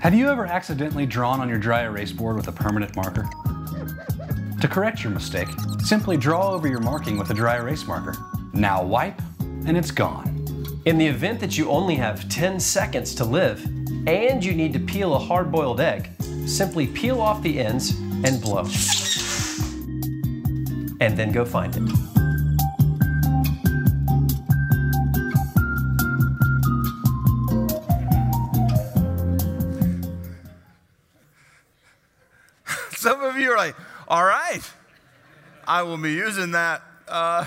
Have you ever accidentally drawn on your dry erase board with a permanent marker? To correct your mistake, simply draw over your marking with a dry erase marker. Now wipe, and it's gone. In the event that you only have 10 seconds to live and you need to peel a hard boiled egg, simply peel off the ends and blow. And then go find it. All right, I will be using that. Uh,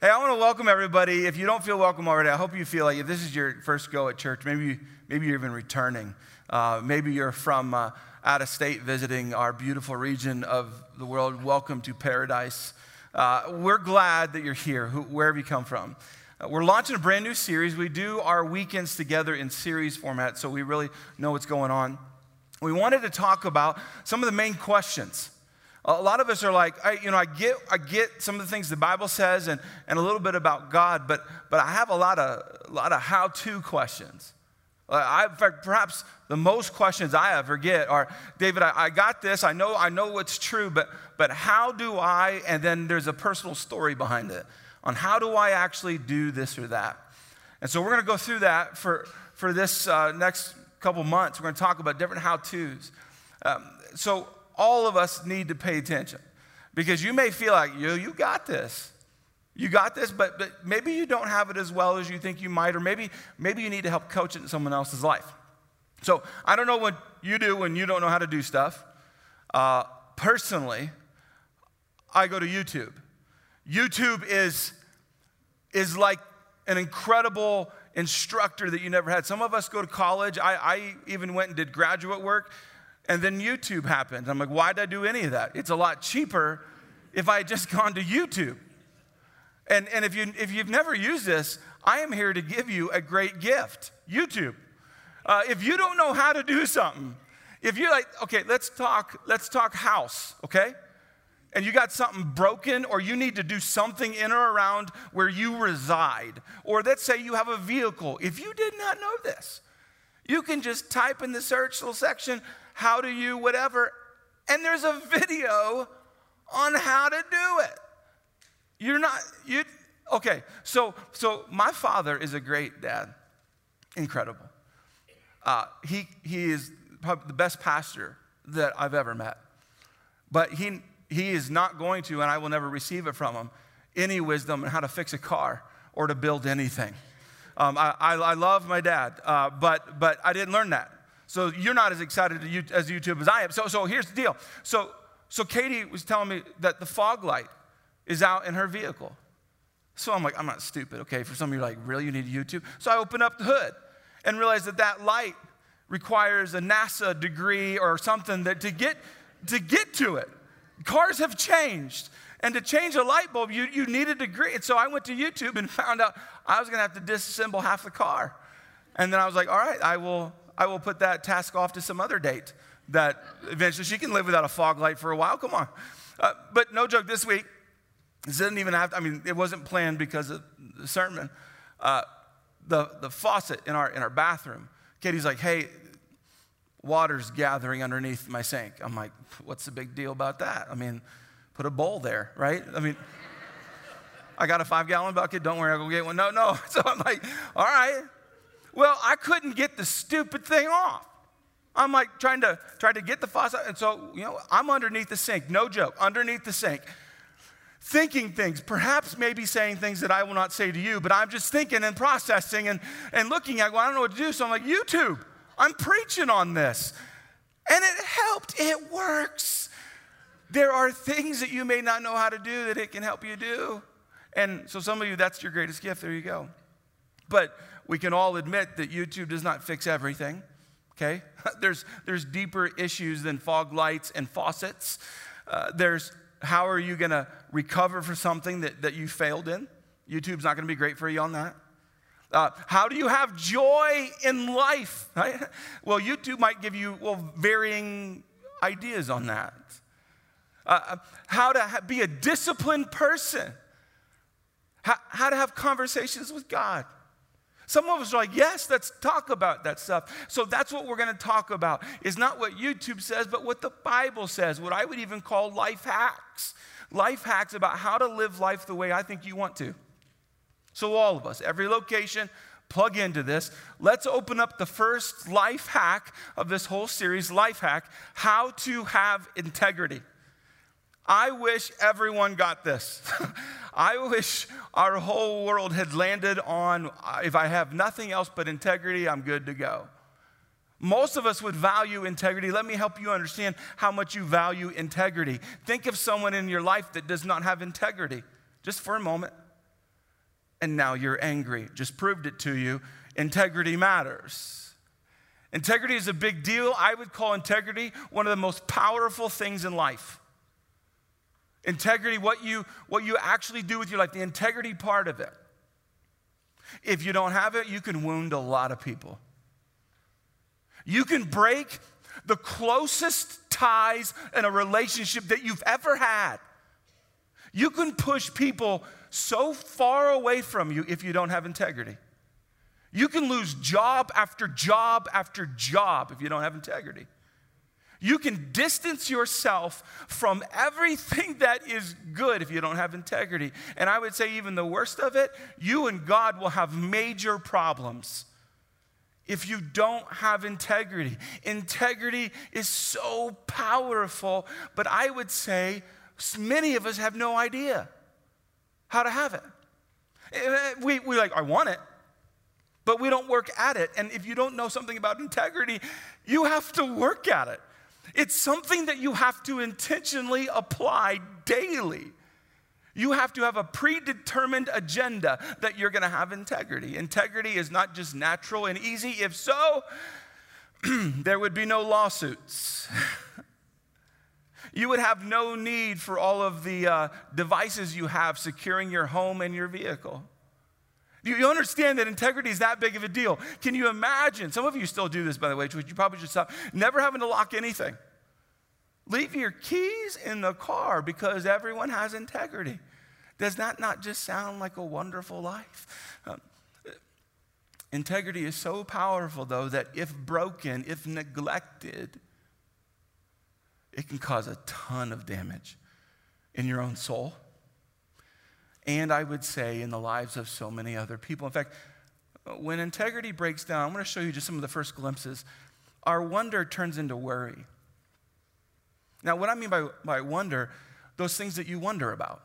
hey, I want to welcome everybody. If you don't feel welcome already, I hope you feel like if this is your first go at church, maybe, you, maybe you're even returning. Uh, maybe you're from uh, out of state visiting our beautiful region of the world. Welcome to paradise. Uh, we're glad that you're here, who, wherever you come from. Uh, we're launching a brand new series. We do our weekends together in series format, so we really know what's going on we wanted to talk about some of the main questions. A lot of us are like, I, you know, I get, I get some of the things the Bible says and, and a little bit about God, but, but I have a lot of, a lot of how-to questions. I, perhaps the most questions I ever get are, David, I, I, got this. I know, I know what's true, but, but how do I? And then there's a personal story behind it on how do I actually do this or that. And so we're going to go through that for, for this uh, next couple months, we're going to talk about different how to's. Um, so, all of us need to pay attention because you may feel like, you, you got this. You got this, but, but maybe you don't have it as well as you think you might, or maybe, maybe you need to help coach it in someone else's life. So, I don't know what you do when you don't know how to do stuff. Uh, personally, I go to YouTube. YouTube is, is like an incredible instructor that you never had. Some of us go to college. I, I even went and did graduate work, and then YouTube happened. I'm like, why did I do any of that? It's a lot cheaper if I had just gone to YouTube. And, and if, you, if you've never used this, I am here to give you a great gift YouTube. Uh, if you don't know how to do something, if you're like, okay, let's talk, let's talk house, okay? and you got something broken, or you need to do something in or around where you reside, or let's say you have a vehicle, if you did not know this, you can just type in the search little section, how do you, whatever, and there's a video on how to do it. You're not, you, okay, so, so my father is a great dad, incredible. Uh, he, he is probably the best pastor that I've ever met. But he, he is not going to, and I will never receive it from him, any wisdom on how to fix a car or to build anything. Um, I, I, I, love my dad, uh, but, but I didn't learn that. So you're not as excited as YouTube as I am. So, so here's the deal. So, so Katie was telling me that the fog light is out in her vehicle. So I'm like, I'm not stupid, okay? For some of you, like, really, you need YouTube? So I open up the hood and realize that that light requires a NASA degree or something that to get to get to it. Cars have changed. And to change a light bulb, you, you need a degree. And so I went to YouTube and found out I was going to have to disassemble half the car. And then I was like, all right, I will, I will put that task off to some other date that eventually she can live without a fog light for a while. Come on. Uh, but no joke, this week, this didn't even have, I mean, it wasn't planned because of the sermon. Uh, the, the faucet in our, in our bathroom, Katie's like, hey, water's gathering underneath my sink. I'm like, what's the big deal about that? I mean, put a bowl there, right? I mean, I got a five gallon bucket. Don't worry, I'll go get one. No, no. So I'm like, all right. Well, I couldn't get the stupid thing off. I'm like trying to try to get the faucet. And so, you know, I'm underneath the sink. No joke, underneath the sink. Thinking things, perhaps maybe saying things that I will not say to you, but I'm just thinking and processing and, and looking at, well, I don't know what to do. So I'm like, YouTube. I'm preaching on this. And it helped. It works. There are things that you may not know how to do that it can help you do. And so, some of you, that's your greatest gift. There you go. But we can all admit that YouTube does not fix everything, okay? there's, there's deeper issues than fog lights and faucets. Uh, there's how are you to recover for something that, that you failed in? YouTube's not to be great for you on that. Uh, how do you have joy in life? Right? Well, YouTube might give you well varying ideas on that. Uh, uh how to ha- be a disciplined person. How, how to have conversations with God. Some of us are like, yes, let's talk about that stuff. So that's what we're going to talk about. Is not what YouTube says, but what the Bible says, what I would even call life hacks. Life hacks about how to live life the way I think you want to. So, all of us, every location, plug into this. Let's open up the first life hack of this whole series life hack how to have integrity. I wish everyone got this. I wish our whole world had landed on uh, if I have nothing else but integrity, I'm good to go. Most of us would value integrity. Let me help you understand how much you value integrity. Think of someone in your life that does not have integrity, just for a moment. And now you're angry. Just proved it to you. Integrity matters. Integrity is a big deal. I would call integrity one of the most powerful things in life. Integrity, what you, what you actually do with your life, the integrity part of it. If you don't have it, you can wound a lot of people. You can break the closest ties in a relationship that you've ever had. You can push people so far away from you if you don't have integrity. You can lose job after job after job if you don't have integrity. You can distance yourself from everything that is good if you don't have integrity. And I would say, even the worst of it, you and God will have major problems if you don't have integrity. Integrity is so powerful, but I would say many of us have no idea how to have it. Eh, we, we like, I want it, but we don't work at it. And if you don't know something about integrity, you have to work at it. It's something that you have to intentionally apply daily. You have to have a predetermined agenda that you're going to have integrity. Integrity is not just natural and easy. If so, there would be no lawsuits. you would have no need for all of the uh, devices you have securing your home and your vehicle. You, you understand that integrity is that big of a deal. Can you imagine? Some of you still do this, by the way, which you probably should stop. Never having to lock anything. Leave your keys in the car because everyone has integrity. Does that not just sound like a wonderful life? Um, integrity is so powerful, though, that if broken, if neglected, it can cause a ton of damage in your own soul. And I would say in the lives of so many other people. In fact, when integrity breaks down, I'm going to show you just some of the first glimpses. Our wonder turns into worry. Now, what I mean by, by wonder, those things that you wonder about.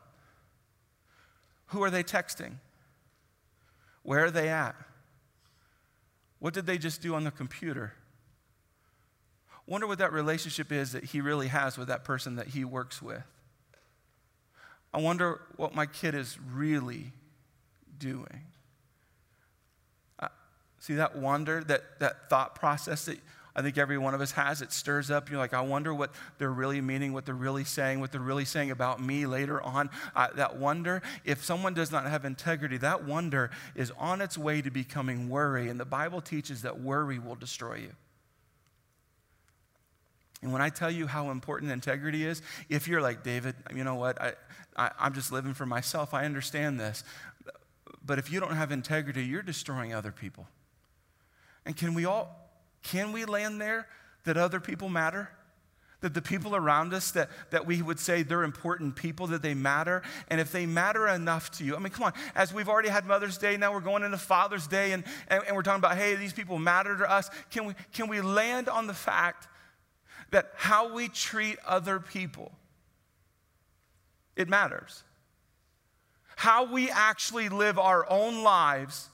Who are they texting? Where are they at? What did they just do on the computer? Wonder what that relationship is that he really has with that person that he works with. I wonder what my kid is really doing. Uh, see that wonder, that, that thought process that I think every one of us has. It stirs up. You're like, I wonder what they're really meaning, what they're really saying, what they're really saying about me later on. Uh, that wonder, if someone does not have integrity, that wonder is on its way to becoming worry. And the Bible teaches that worry will destroy you. And when I tell you how important integrity is, if you're like, David, you know what, I, I, I'm just living for myself, I understand this. But if you don't have integrity, you're destroying other people. And can we all can we land there that other people matter? That the people around us, that, that we would say they're important people, that they matter. And if they matter enough to you, I mean, come on, as we've already had Mother's Day, now we're going into Father's Day, and, and, and we're talking about, hey, these people matter to us. Can we, can we land on the fact that how we treat other people, it matters? How we actually live our own lives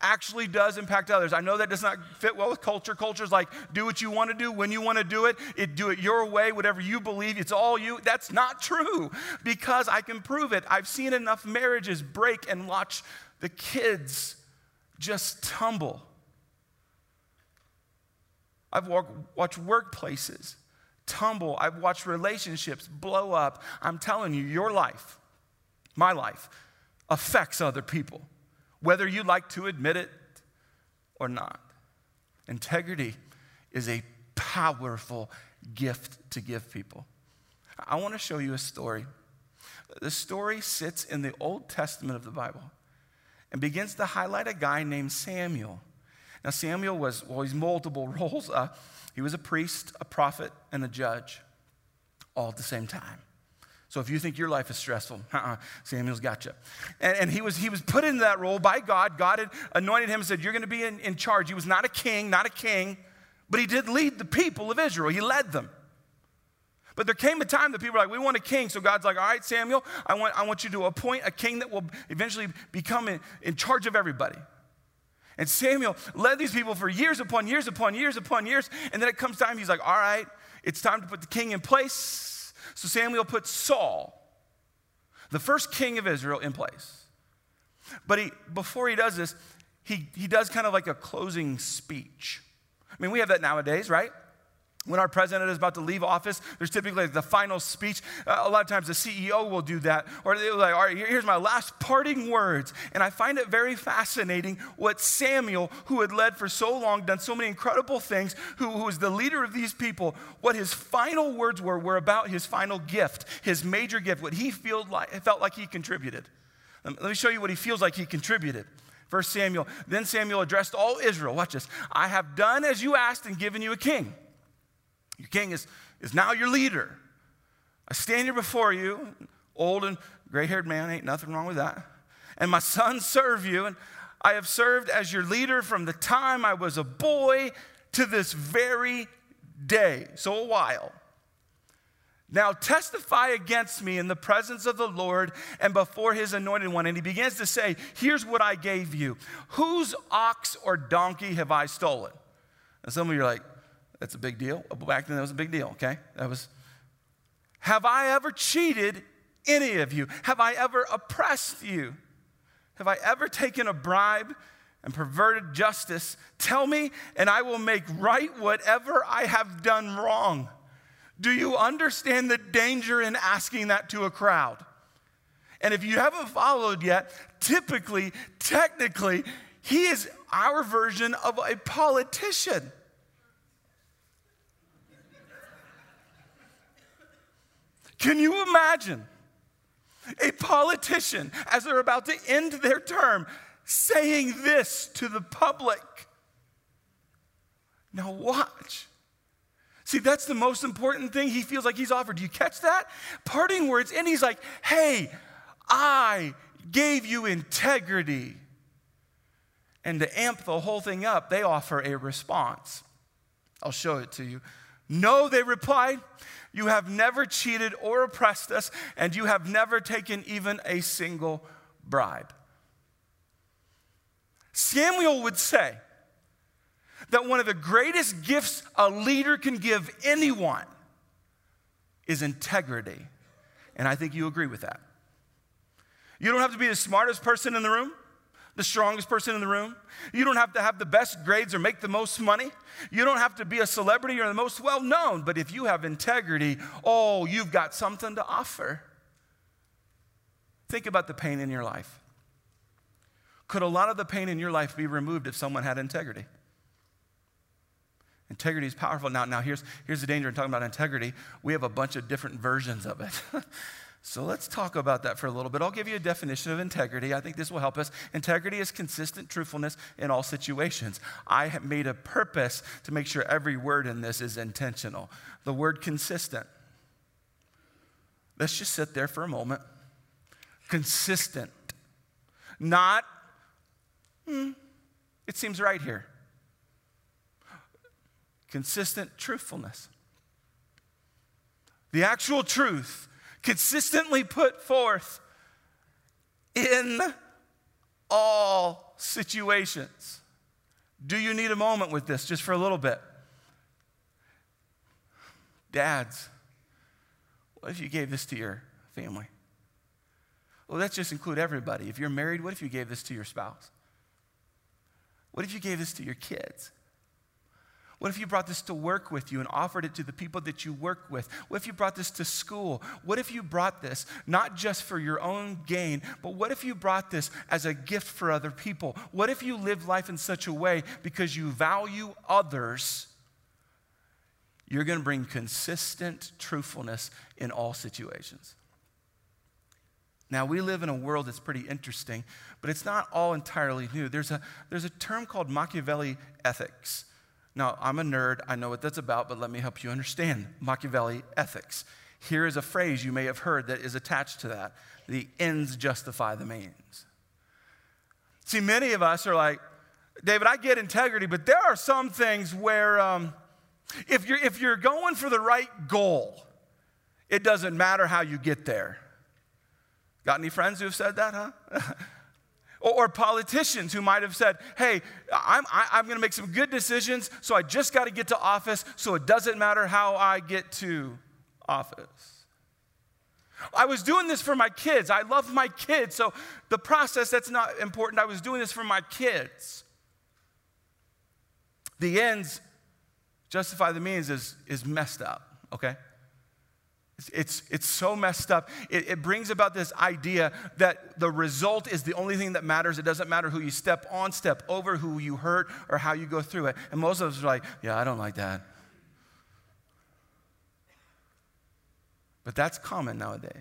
actually does impact others. I know that does not fit well with culture. Culture is like, do what you want to do when you want to do it, it, do it your way, whatever you believe, it's all you. That's not true because I can prove it. I've seen enough marriages break and watch the kids just tumble. I've watched workplaces tumble. I've watched relationships blow up. I'm telling you, your life, my life, affects other people whether you like to admit it or not. Integrity is a powerful gift to give people. I want to show you a story. The story sits in the Old Testament of the Bible. and begins to highlight a guy named Samuel. Now, Samuel was, well, he's multiple roles. Uh, he was a priest, a prophet, and a judge all at the same time. So if you think your life is stressful, uh-uh, Samuel's got you. And, and, he, was, he was put into that role by God. God had anointed him and said, You're going to be in, in charge. He was not a king, not a king, but he did lead the people of Israel. He led them. But there came a time that people were like, we want a king. So God's like, all right, Samuel, I want, I want you to appoint a king that will eventually become in, in charge of everybody. And Samuel led these people for years upon years upon years upon years. And then it comes time, he's like, all right, it's time to put the king in place. So Samuel puts Saul, the first king of Israel, in place. But he, before he does this, he, he does kind of like a closing speech. I mean, we have that nowadays, right? When our president is about to leave office, there's typically like the final speech. Uh, a lot of times the CEO will do that. Or they're like, all right, here's my last parting words. And I find it very fascinating what Samuel, who had led for so long, done so many incredible things, who, who was the leader of these people, what his final words were, were about his final gift, his major gift, what he felt like, felt like he contributed. Let me show you what he feels like he contributed. First Samuel, then Samuel addressed all Israel. Watch this. I have done as you asked and given you a king. Your king is, is now your leader. I stand here before you, old and gray haired man, ain't nothing wrong with that. And my sons serve you, and I have served as your leader from the time I was a boy to this very day. So, a while. Now testify against me in the presence of the Lord and before his anointed one. And he begins to say, Here's what I gave you. Whose ox or donkey have I stolen? And some of you are like, that's a big deal. Back then, that was a big deal, okay? That was. Have I ever cheated any of you? Have I ever oppressed you? Have I ever taken a bribe and perverted justice? Tell me, and I will make right whatever I have done wrong. Do you understand the danger in asking that to a crowd? And if you haven't followed yet, typically, technically, he is our version of a politician. Can you imagine a politician, as they're about to end their term, saying this to the public? Now, watch. See, that's the most important thing he feels like he's offered. Do you catch that? Parting words, and he's like, hey, I gave you integrity. And to amp the whole thing up, they offer a response. I'll show it to you. No, they replied, you have never cheated or oppressed us, and you have never taken even a single bribe. Samuel would say that one of the greatest gifts a leader can give anyone is integrity. And I think you agree with that. You don't have to be the smartest person in the room the strongest person in the room. You don't have to have the best grades or make the most money. You don't have to be a celebrity or the most well known. But if you have integrity, oh, you've got something to offer. Think about the pain in your life. Could a lot of the pain in your life be removed if someone had integrity? Integrity is powerful. Now, now here's, here's the danger in talking about integrity. We have a bunch of different versions of it. So let's talk about that for a little bit. I'll give you a definition of integrity. I think this will help us. Integrity is consistent truthfulness in all situations. I have made a purpose to make sure every word in this is intentional. The word consistent. Let's just sit there for a moment. Consistent. Not, hmm, it seems right here. Consistent truthfulness. The actual truth consistently put forth in all situations. Do you need a moment with this just for a little bit? Dads, what if you gave this to your family? Well, let's just include everybody. If you're married, what if you gave this to your spouse? What if you gave this to your kids? What if you brought this to work with you and offered it to the people that you work with? What if you brought this to school? What if you brought this not just for your own gain, but what if you brought this as a gift for other people? What if you live life in such a way because you value others? You're going to bring consistent truthfulness in all situations. Now, we live in a world that's pretty interesting, but it's not all entirely new. There's a, there's a term called Machiavelli ethics. Now, I'm a nerd, I know what that's about, but let me help you understand Machiavelli ethics. Here is a phrase you may have heard that is attached to that the ends justify the means. See, many of us are like, David, I get integrity, but there are some things where um, if, you're, if you're going for the right goal, it doesn't matter how you get there. Got any friends who have said that, huh? or, or, politicians who might have said, hey, I'm, I, am i am going to make some good decisions, so I just got to get to office, so it doesn't matter how I get to office. I was doing this for my kids. I love my kids, so the process, that's not important. I was doing this for my kids. The ends justify the means is, is messed up, okay? It's, it's, so messed up. It, it brings about this idea that the result is the only thing that matters. It doesn't matter who you step on, step over, who you hurt, or how you go through it. And most of us are like, yeah, I don't like that. But that's common nowadays.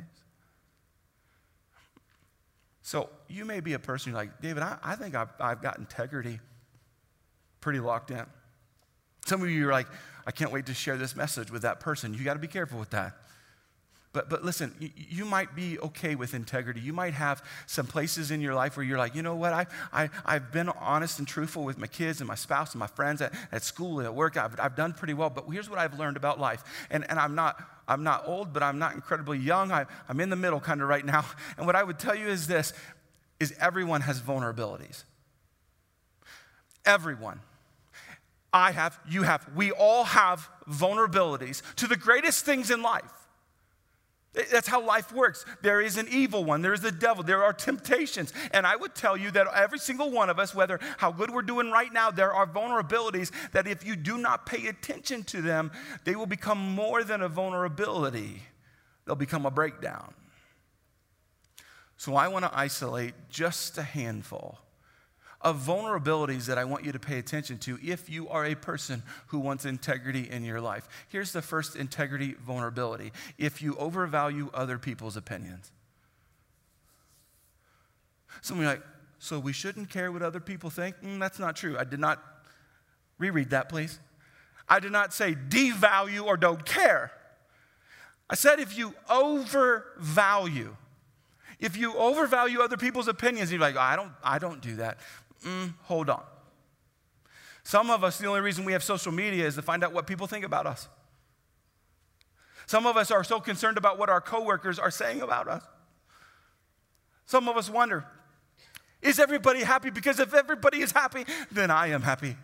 So you may be a person you're like, David, I, I think I've, I've got integrity pretty locked in. Some of you are like, I can't wait to share this message with that person. You got to be careful with that. But, but listen, you, might be okay with integrity. You might have some places in your life where you're like, you know what, I, I, I've been honest and truthful with my kids and my spouse and my friends at, at school and at work. I've, I've done pretty well. But here's what I've learned about life. And, and I'm, not, I'm not old, but I'm not incredibly young. I, I'm in the middle kind of right now. And what I would tell you is this, is everyone has vulnerabilities. Everyone. I have, you have, we all have vulnerabilities to the greatest things in life. That's how life works. There is an evil one, there is the devil, there are temptations. And I would tell you that every single one of us, whether how good we're doing right now, there are vulnerabilities that if you do not pay attention to them, they will become more than a vulnerability, they'll become a breakdown. So I want to isolate just a handful of vulnerabilities that I want you to pay attention to if you are a person who wants integrity in your life. Here's the first integrity vulnerability if you overvalue other people's opinions. Some of you like, so we shouldn't care what other people think? Mm, that's not true. I did not reread that, please. I did not say devalue or don't care. I said if you overvalue, if you overvalue other people's opinions, you're like, I don't, I don't do that mm, hold on. Some of us, the only reason we have social media is to find out what people think about us. Some of us are so concerned about what our coworkers are saying about us. Some of us wonder, is everybody happy? Because if everybody is happy, then I am happy.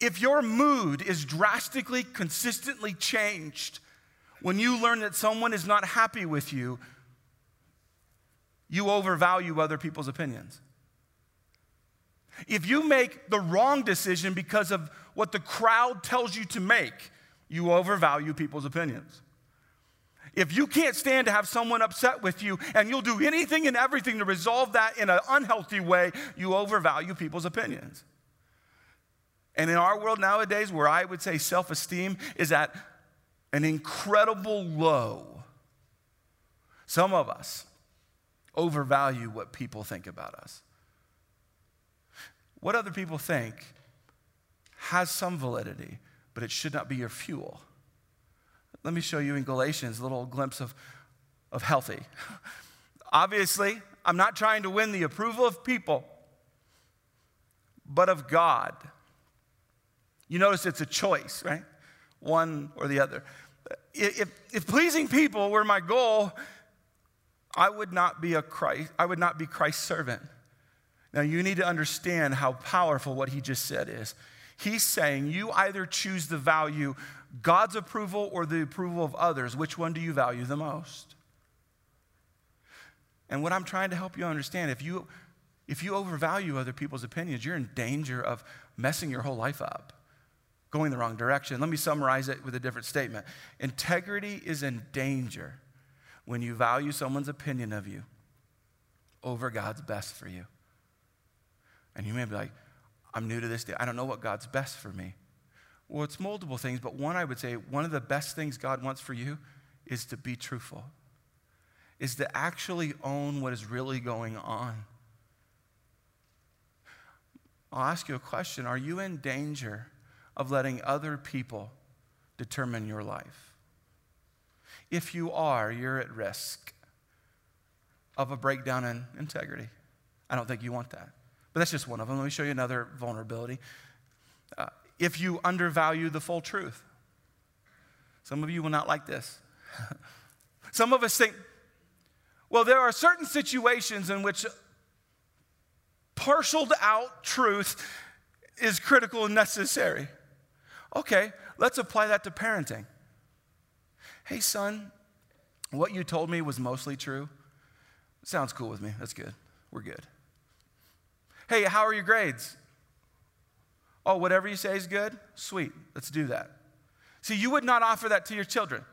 If your mood is drastically, consistently changed when you learn that someone is not happy with you, you overvalue other people's opinions. If you make the wrong decision because of what the crowd tells you to make, you overvalue people's opinions. If you can't stand to have someone upset with you and you'll do anything and everything to resolve that in an unhealthy way, you overvalue people's opinions. And in our world nowadays, where I would say self esteem is at an incredible low, some of us overvalue what people think about us. What other people think has some validity, but it should not be your fuel. Let me show you in Galatians a little glimpse of, of healthy. Obviously, I'm not trying to win the approval of people, but of God. You notice it's a choice, right? One or the other. If, if pleasing people were my goal, I would not be a Christ, I would not be Christ's servant. Now you need to understand how powerful what he just said is. He's saying you either choose the value God's approval or the approval of others. Which one do you value the most? And what I'm trying to help you understand, if you if you overvalue other people's opinions, you're in danger of messing your whole life up, going the wrong direction. Let me summarize it with a different statement. Integrity is in danger when you value someone's opinion of you over God's best for you. And you may be like, I'm new to this day. I don't know what God's best for me. Well, it's multiple things, but one I would say, one of the best things God wants for you is to be truthful. is to actually own what is really going on. I'll ask you a question Are you in danger of letting other people determine your life? If you are, you're at risk of a breakdown in integrity. I don't think you want that. But that's just one of them. Let me show you another vulnerability. Uh, if you undervalue the full truth, some of you will not like this. Some of us think, well, there are certain situations in which partialed out truth is critical and necessary. Okay, let's apply that to parenting. Hey, son, what you told me was mostly true. Sounds cool with me. That's good. We're good. Hey, how are your grades? Oh, whatever you say is good? Sweet. Let's do that. See, you would not offer that to your children.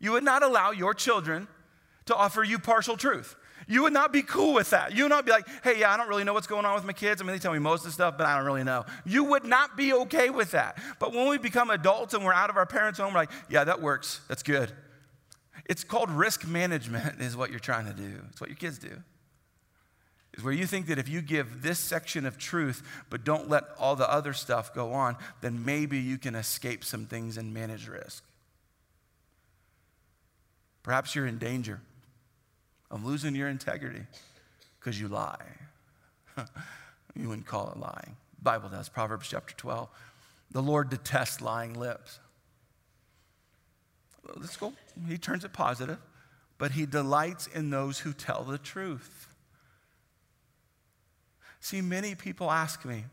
You would not allow your children to offer you partial truth. You would not be cool with that. You would not be like, hey, yeah, I don't really know what's going on with my kids. I mean, they tell me most of the stuff, but I don't really know. You would not be okay with that. But when we become adults and we're out of our parents' home, we're like, yeah, that works. That's good. It's called risk management, is what you're trying to do. It's what your kids do. Is where you think that if you give this section of truth, but don't let all the other stuff go on, then maybe you can escape some things and manage risk. Perhaps you're in danger of losing your integrity because you lie. you wouldn't call it lying. Bible does, Proverbs chapter 12. The Lord detests lying lips. Let's go. He turns it positive, but he delights in those who tell the truth. See, many people ask me,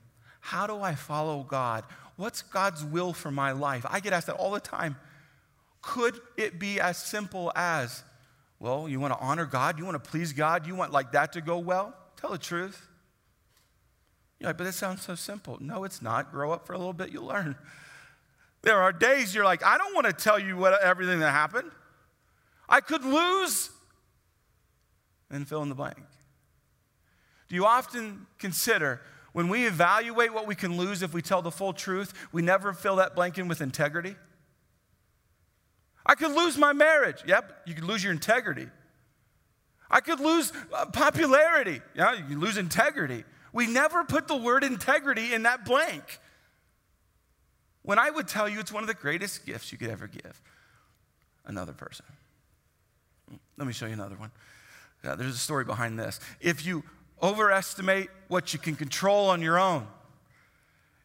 How do I follow God? What's God's will for my life? I get asked that all the time. Could it be as simple as, well, you want to honor God? You want to please God? You want like that to go well? Tell the truth. You're like, but that sounds so simple. No, it's not. Grow up for a little bit, you'll learn. There are days you're like, I don't want to tell you what, everything that happened. I could lose. And fill in the blank. Do you often consider when we evaluate what we can lose if we tell the full truth, we never fill that blank in with integrity? I could lose my marriage. Yep, you could lose your integrity. I could lose uh, popularity. Yeah, you lose integrity. We never put the word integrity in that blank. When I would tell you it's one of the greatest gifts you could ever give another person. Let me show you another one. Yeah, there's a story behind this. If you overestimate what you can control on your own,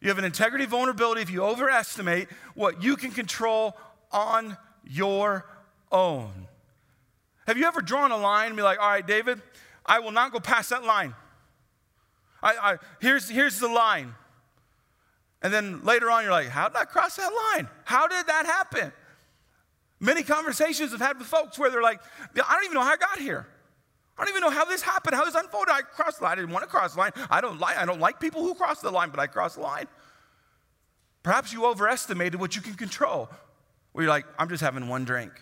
you have an integrity vulnerability if you overestimate what you can control on your own. Have you ever drawn a line and be like, all right, David, I will not go past that line. I, I, here's, here's the line. And then later on, you're like, how did I cross that line? How did that happen? Many conversations I've had with folks where they're like, I don't even know how I got here. I don't even know how this happened, how this unfolded. I crossed the line. I didn't want to cross the line. I don't like, I don't like people who cross the line, but I crossed the line. Perhaps you overestimated what you can control. Where you're like, I'm just having one drink.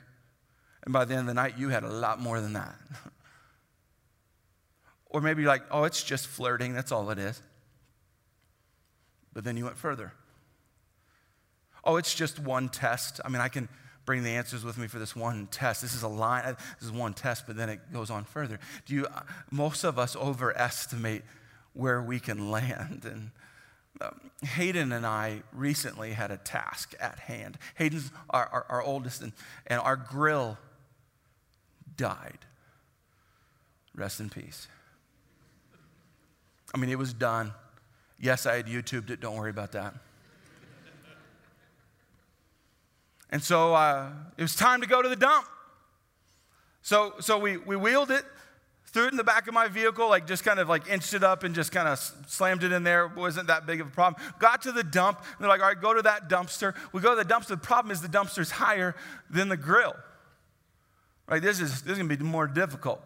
And by the end of the night, you had a lot more than that. or maybe you're like, oh, it's just flirting. That's all it is. But then you went further. Oh, it's just one test. I mean, I can bring the answers with me for this one test. This is a line, this is one test, but then it goes on further. Do you, most of us overestimate where we can land. And um, Hayden and I recently had a task at hand. Hayden's our, our, our oldest, and, and our grill died. Rest in peace. I mean, it was done. Yes, I had YouTubed it. Don't worry about that. and so uh, it was time to go to the dump. So, so we, we wheeled it threw it in the back of my vehicle, like just kind of like inched it up and just kind of slammed it in there. It wasn't that big of a problem. Got to the dump. they're like, all right, go to that dumpster. We go to the dumpster. The problem is the dumpster's higher than the grill. Right? This is this is gonna be more difficult.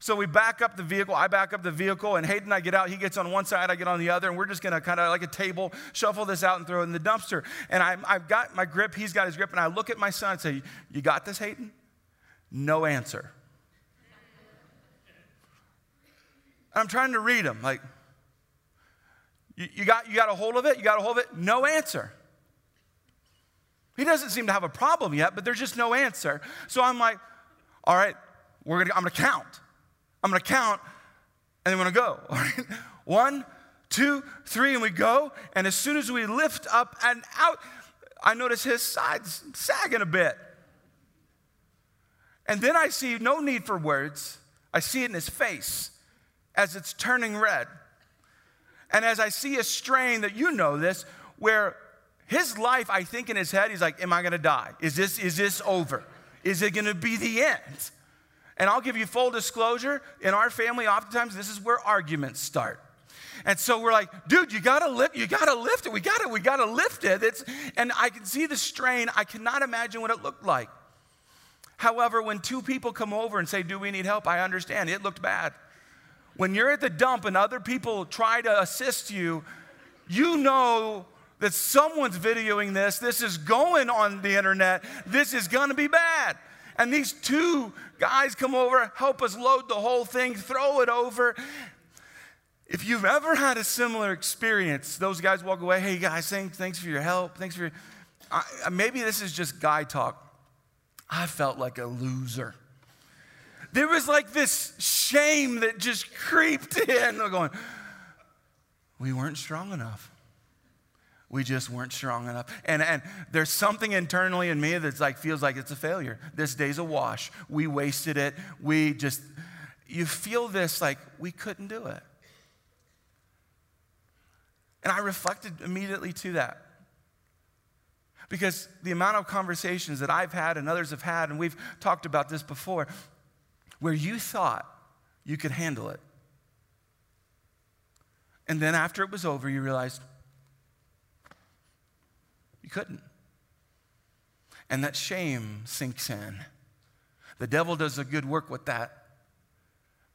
So we back up the vehicle. I back up the vehicle, and Hayden and I get out. He gets on one side, I get on the other, and we're just gonna kind of like a table shuffle this out and throw it in the dumpster. And I, I've got my grip, he's got his grip, and I look at my son and say, You got this, Hayden? No answer. I'm trying to read them. Like, you, you, got, you got a hold of it? You got a hold of it? No answer. He doesn't seem to have a problem yet, but there's just no answer. So I'm like, all right, we're gonna, I'm gonna count. I'm gonna count and then we're gonna go. All right? One, two, three, and we go. And as soon as we lift up and out, I notice his sides sagging a bit. And then I see no need for words. I see it in his face as it's turning red. And as I see a strain that you know this, where his life, I think in his head, he's like, Am I gonna die? Is this, is this over? Is it gonna be the end? And I'll give you full disclosure in our family, oftentimes this is where arguments start. And so we're like, dude, you gotta lift, you gotta lift it. We gotta, we gotta lift it. It's, and I can see the strain. I cannot imagine what it looked like. However, when two people come over and say, Do we need help? I understand. It looked bad. When you're at the dump and other people try to assist you, you know that someone's videoing this. This is going on the internet. This is gonna be bad. And these two guys come over, help us load the whole thing, throw it over. If you've ever had a similar experience, those guys walk away, hey guys, thanks, thanks for your help. Thanks for your. I, maybe this is just guy talk. I felt like a loser. There was like this shame that just creeped in. Going, we weren't strong enough. We just weren't strong enough. And, and there's something internally in me that's like feels like it's a failure. This day's a wash. We wasted it. We just, you feel this like we couldn't do it. And I reflected immediately to that. Because the amount of conversations that I've had and others have had, and we've talked about this before, where you thought you could handle it. And then after it was over, you realized you couldn't. And that shame sinks in. The devil does a good work with that.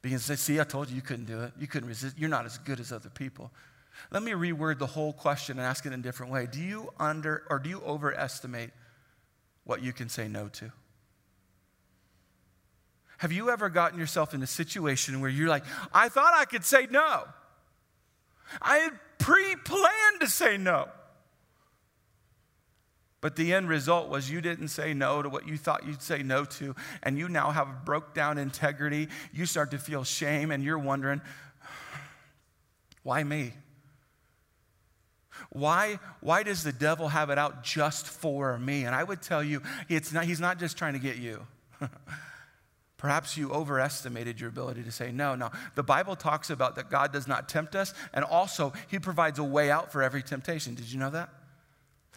Because they see, I told you you couldn't do it. You couldn't resist. You're not as good as other people. Let me reword the whole question and ask it in a different way. Do you under or do you overestimate what you can say no to? Have you ever gotten yourself in a situation where you're like, I thought I could say no? I had pre planned to say no. But the end result was you didn't say no to what you thought you'd say no to, and you now have a broke down integrity. You start to feel shame, and you're wondering, why me? Why, why does the devil have it out just for me? And I would tell you, it's not, he's not just trying to get you. Perhaps you overestimated your ability to say no. No, the Bible talks about that God does not tempt us, and also He provides a way out for every temptation. Did you know that?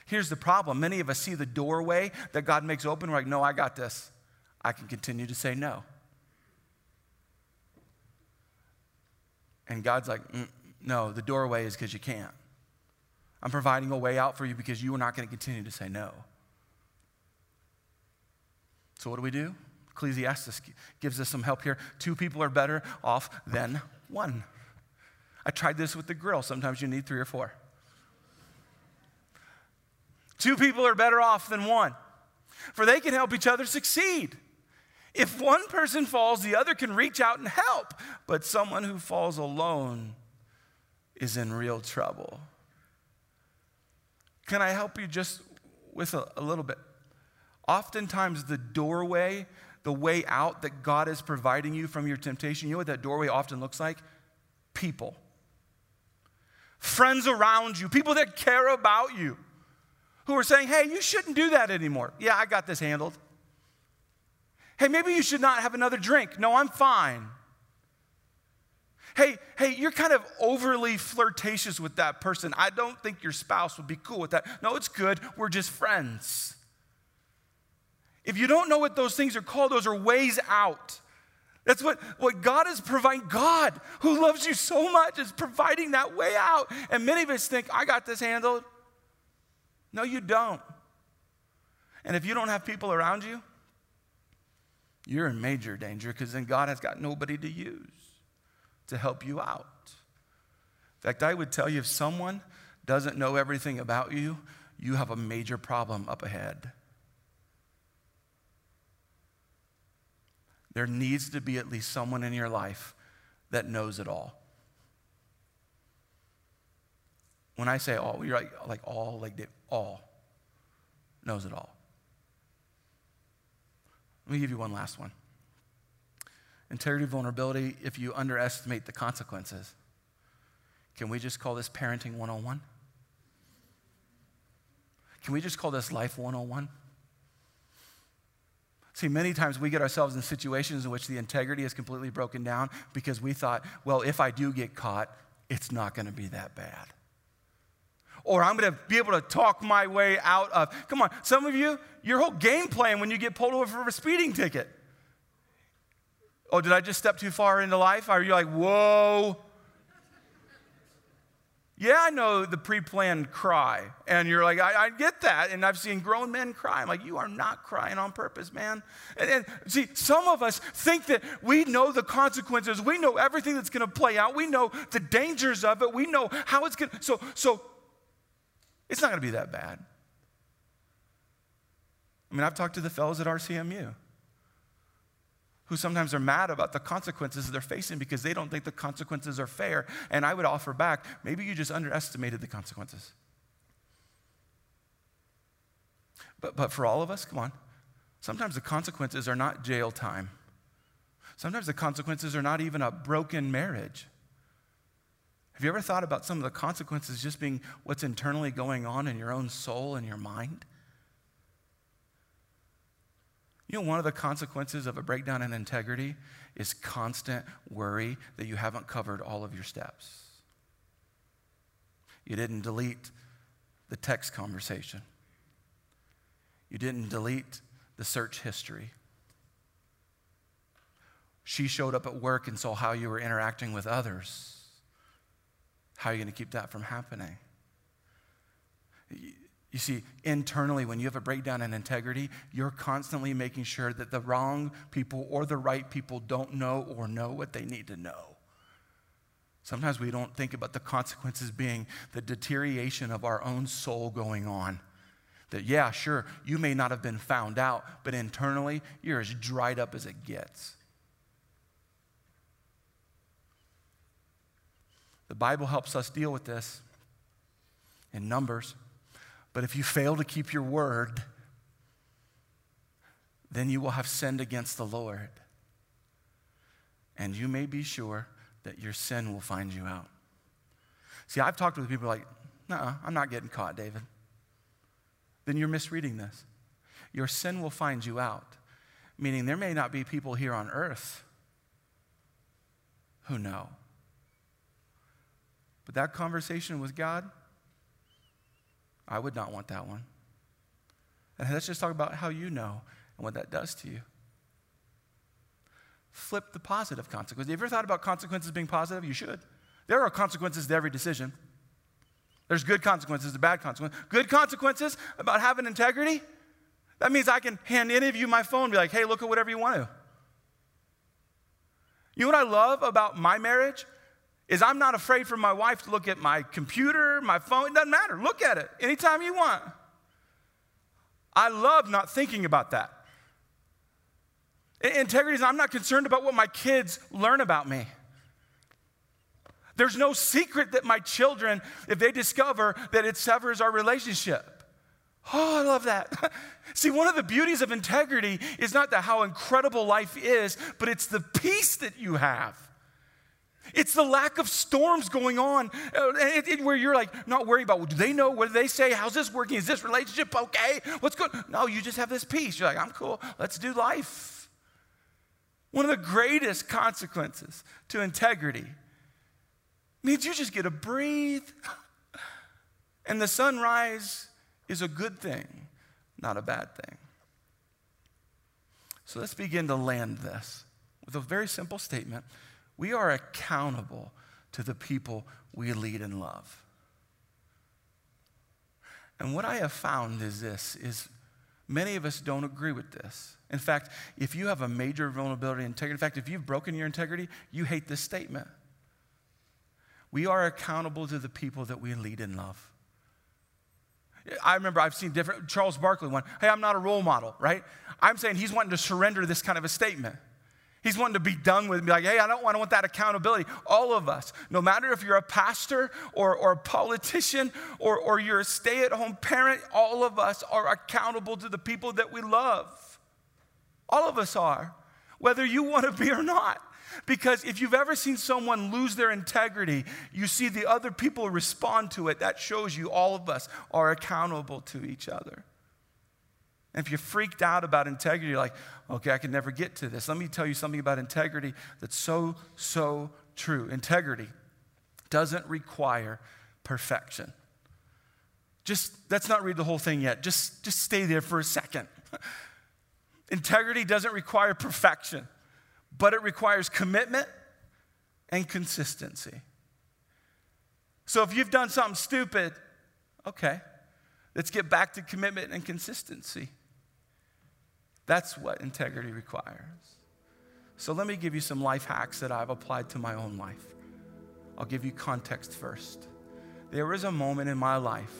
Here's the problem many of us see the doorway that God makes open. We're like, no, I got this. I can continue to say no. And God's like, mm, no, the doorway is because you can't. I'm providing a way out for you because you are not going to continue to say no. So, what do we do? Ecclesiastes gives us some help here. Two people are better off than one. I tried this with the grill. Sometimes you need three or four. Two people are better off than one, for they can help each other succeed. If one person falls, the other can reach out and help, but someone who falls alone is in real trouble. Can I help you just with a, a little bit? Oftentimes, the doorway, the way out that God is providing you from your temptation, you know what that doorway often looks like? People. Friends around you, people that care about you, who are saying, hey, you shouldn't do that anymore. Yeah, I got this handled. Hey, maybe you should not have another drink. No, I'm fine hey, hey, you're kind of overly flirtatious with that person. I don't think your spouse would be cool with that. No, it's good. We're just friends. If you don't know what those things are called, those are ways out. That's what, what God is providing. God, who loves you so much, is providing that way out. And many of us think, I got this handled. No, you don't. And if you don't have people around you, you're in major danger because then God has got nobody to use to help you out. In fact, I would tell you if someone doesn't know everything about you, you have a major problem up ahead. There needs to be at least someone in your life that knows it all. When I say all, you're like, like all, like all knows it all. Let me give you one last one. integrity, vulnerability, if you underestimate the consequences. Can we just call this parenting 101? Can we just call this life 101? See, many times we get ourselves in situations in which the integrity is completely broken down because we thought, well, if I do get caught, it's not going to be that bad. Or I'm going to be able to talk my way out of. Come on, some of you, your whole game plan when you get pulled over for a speeding ticket. Oh, did I just step too far into life? Are you like, whoa? Yeah, I know the pre planned cry. And you're like, I, I, get that. And I've seen grown men cry. I'm like, you are not crying on purpose, man. And, and see, some of us think that we know the consequences. We know everything that's going to play out. We know the dangers of it. We know how it's going to. So, so it's not going to be that bad. I mean, I've talked to the fellows at RCMU who sometimes are mad about the consequences they're facing because they don't think the consequences are fair. And I would offer back maybe you just underestimated the consequences. But, but for all of us, come on, sometimes the consequences are not jail time. Sometimes the consequences are not even a broken marriage. Have you ever thought about some of the consequences just being what's internally going on in your own soul and your mind? You know, one of the consequences of a breakdown in integrity is constant worry that you haven't covered all of your steps. You didn't delete the text conversation, you didn't delete the search history. She showed up at work and saw how you were interacting with others. How are you going to keep that from happening? You see, internally, when you have a breakdown in integrity, you're constantly making sure that the wrong people or the right people don't know or know what they need to know. Sometimes we don't think about the consequences being the deterioration of our own soul going on. That, yeah, sure, you may not have been found out, but internally, you're as dried up as it gets. The Bible helps us deal with this in Numbers. But if you fail to keep your word, then you will have sinned against the Lord. And you may be sure that your sin will find you out. See, I've talked with people like, no, I'm not getting caught, David. Then you're misreading this. Your sin will find you out, meaning there may not be people here on earth who know. But that conversation with God, I would not want that one. And let's just talk about how you know and what that does to you. Flip the positive consequences. Have you ever thought about consequences being positive? You should. There are consequences to every decision. There's good consequences, to bad consequences. Good consequences about having integrity. That means I can hand any of you my phone and be like, hey, look at whatever you want to. You know what I love about my marriage? Is I'm not afraid for my wife to look at my computer, my phone, it doesn't matter. Look at it anytime you want. I love not thinking about that. Integrity is I'm not concerned about what my kids learn about me. There's no secret that my children, if they discover that it severs our relationship. Oh, I love that. See, one of the beauties of integrity is not that how incredible life is, but it's the peace that you have. It's the lack of storms going on uh, where you're like not worried about, well, do they know? What do they say? How's this working? Is this relationship okay? What's good? No, you just have this peace. You're like, I'm cool. Let's do life. One of the greatest consequences to integrity means you just get to breathe. And the sunrise is a good thing, not a bad thing. So let's begin to land this with a very simple statement. We are accountable to the people we lead and love. And what I have found is this is many of us don't agree with this. In fact, if you have a major vulnerability in integrity, in fact, if you've broken your integrity, you hate this statement. We are accountable to the people that we lead and love. I remember I've seen different, Charles Barkley one, hey, I'm not a role model, right? I'm saying he's wanting to surrender this kind of a statement. He's wanting to be done with, me, like, hey, I don't want, I want that accountability. All of us, no matter if you're a pastor or, or a politician or, or you're a stay at home parent, all of us are accountable to the people that we love. All of us are. whether you want to be or not. Because if you've ever seen someone lose their integrity, you see the other people respond to it. That shows you all of us are accountable to each other. And if you're freaked out about integrity, you're like, okay, I can never get to this. Let me tell you something about integrity that's so, so true. Integrity doesn't require perfection. Just let's not read the whole thing yet. Just, just stay there for a second. Integrity doesn't require perfection, but it requires commitment and consistency. So if you've done something stupid, okay, let's get back to commitment and consistency. That's what integrity requires. So let me give you some life hacks that I've applied to my own life. I'll give you context first. There was a moment in my life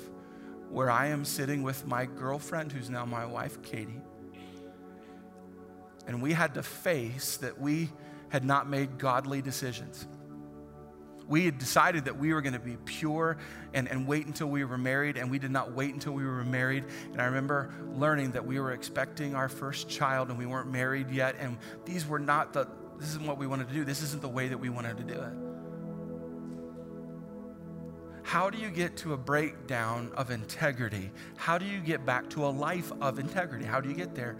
where I am sitting with my girlfriend, who's now my wife, Katie, and we had to face that we had not made godly decisions. We had decided that we were going to be pure and, and wait until we were married, and we did not wait until we were married. And I remember learning that we were expecting our first child and we weren't married yet. And these were not the, this isn't what we wanted to do. This isn't the way that we wanted to do it. How do you get to a breakdown of integrity? How do you get back to a life of integrity? How do you get there?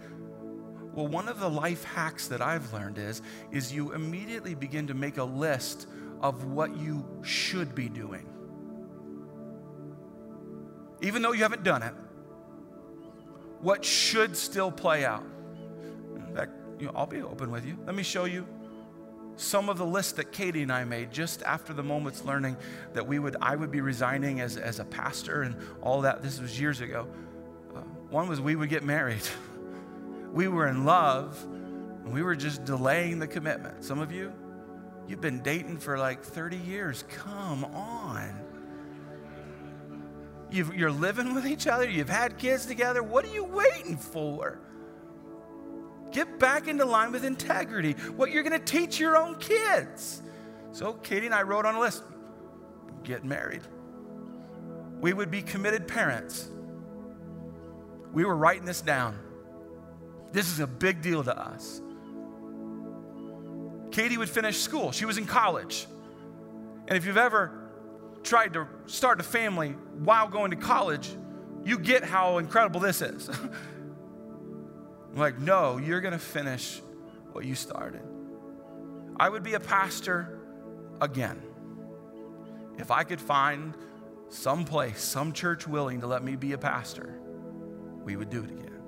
Well, one of the life hacks that I've learned is, is you immediately begin to make a list of what you should be doing. Even though you haven't done it, what should still play out. In fact, you know, I'll be open with you. Let me show you some of the lists that Katie and I made just after the moment's learning that we would I would be resigning as, as a pastor and all that. This was years ago. Uh, one was we would get married. we were in love and we were just delaying the commitment. Some of you, You've been dating for like 30 years. Come on. you are living with each other. You've had kids together. What are you waiting for? Get back into line with integrity, what you're going to teach your own kids. So, Katie and I wrote on a list get married. We would be committed parents. We were writing this down. This is a big deal to us. Katie would finish school. She was in college. And if you've ever tried to start a family while going to college, you get how incredible this is. Like, no, you're going to finish what you started. I would be a pastor again if I could find some place, some church willing to let me be a pastor. We would do it again.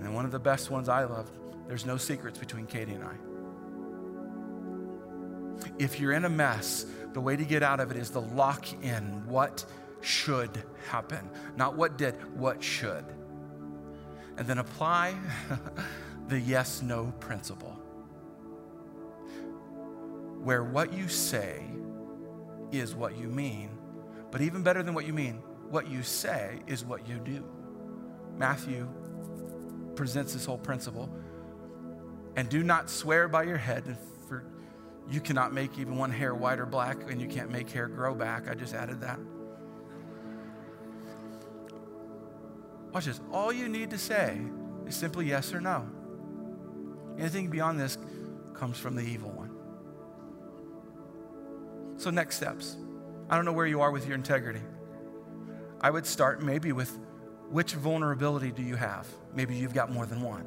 And one of the best ones I loved, there's no secrets between Katie and I. If you're in a mess, the way to get out of it is to lock in what should happen. Not what did, what should. And then apply the yes no principle, where what you say is what you mean. But even better than what you mean, what you say is what you do. Matthew presents this whole principle. And do not swear by your head you cannot make even one hair white or black, and you can't make hair grow back. I just added that. Watch this. All you need to say is simply yes or no. Anything beyond this comes from the evil one. So, next steps. I don't know where you are with your integrity. I would start maybe with which vulnerability do you have? Maybe you've got more than one.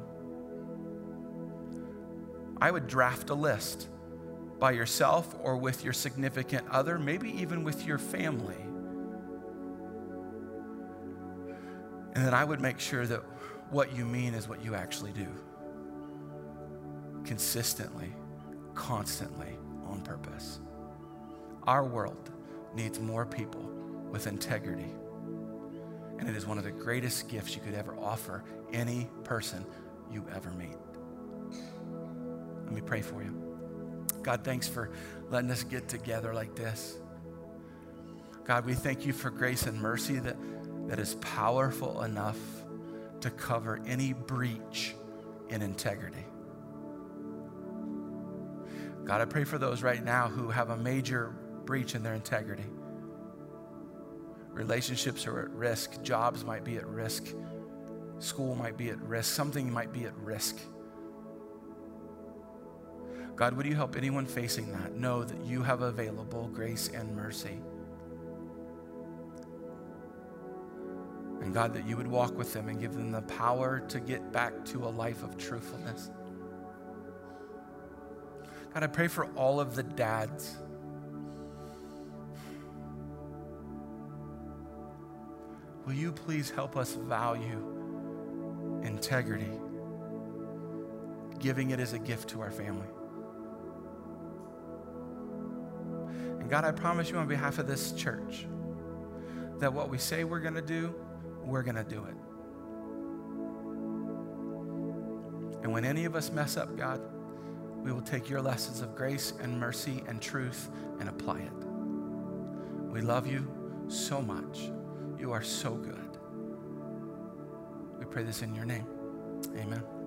I would draft a list by yourself or with your significant other, maybe even with your family. And then I would make sure that what you mean is what you actually do. Consistently, constantly, on purpose. Our world needs more people with integrity. And it is one of the greatest gifts you could ever offer any person you ever meet. Let me pray for you. God, thanks for letting us get together like this. God, we thank you for grace and mercy that, that is powerful enough to cover any breach in integrity. God, I pray for those right now who have a major breach in their integrity. Relationships are at risk, jobs might be at risk, school might be at risk, something might be at risk. God, would you help anyone facing that know that you have available grace and mercy? And God, that you would walk with them and give them the power to get back to a life of truthfulness. God, I pray for all of the dads. Will you please help us value integrity, giving it as a gift to our family? And God, I promise you on behalf of this church that what we say we're going to do, we're going to do it. And when any of us mess up, God, we will take your lessons of grace and mercy and truth and apply it. We love you so much. You are so good. We pray this in your name. Amen.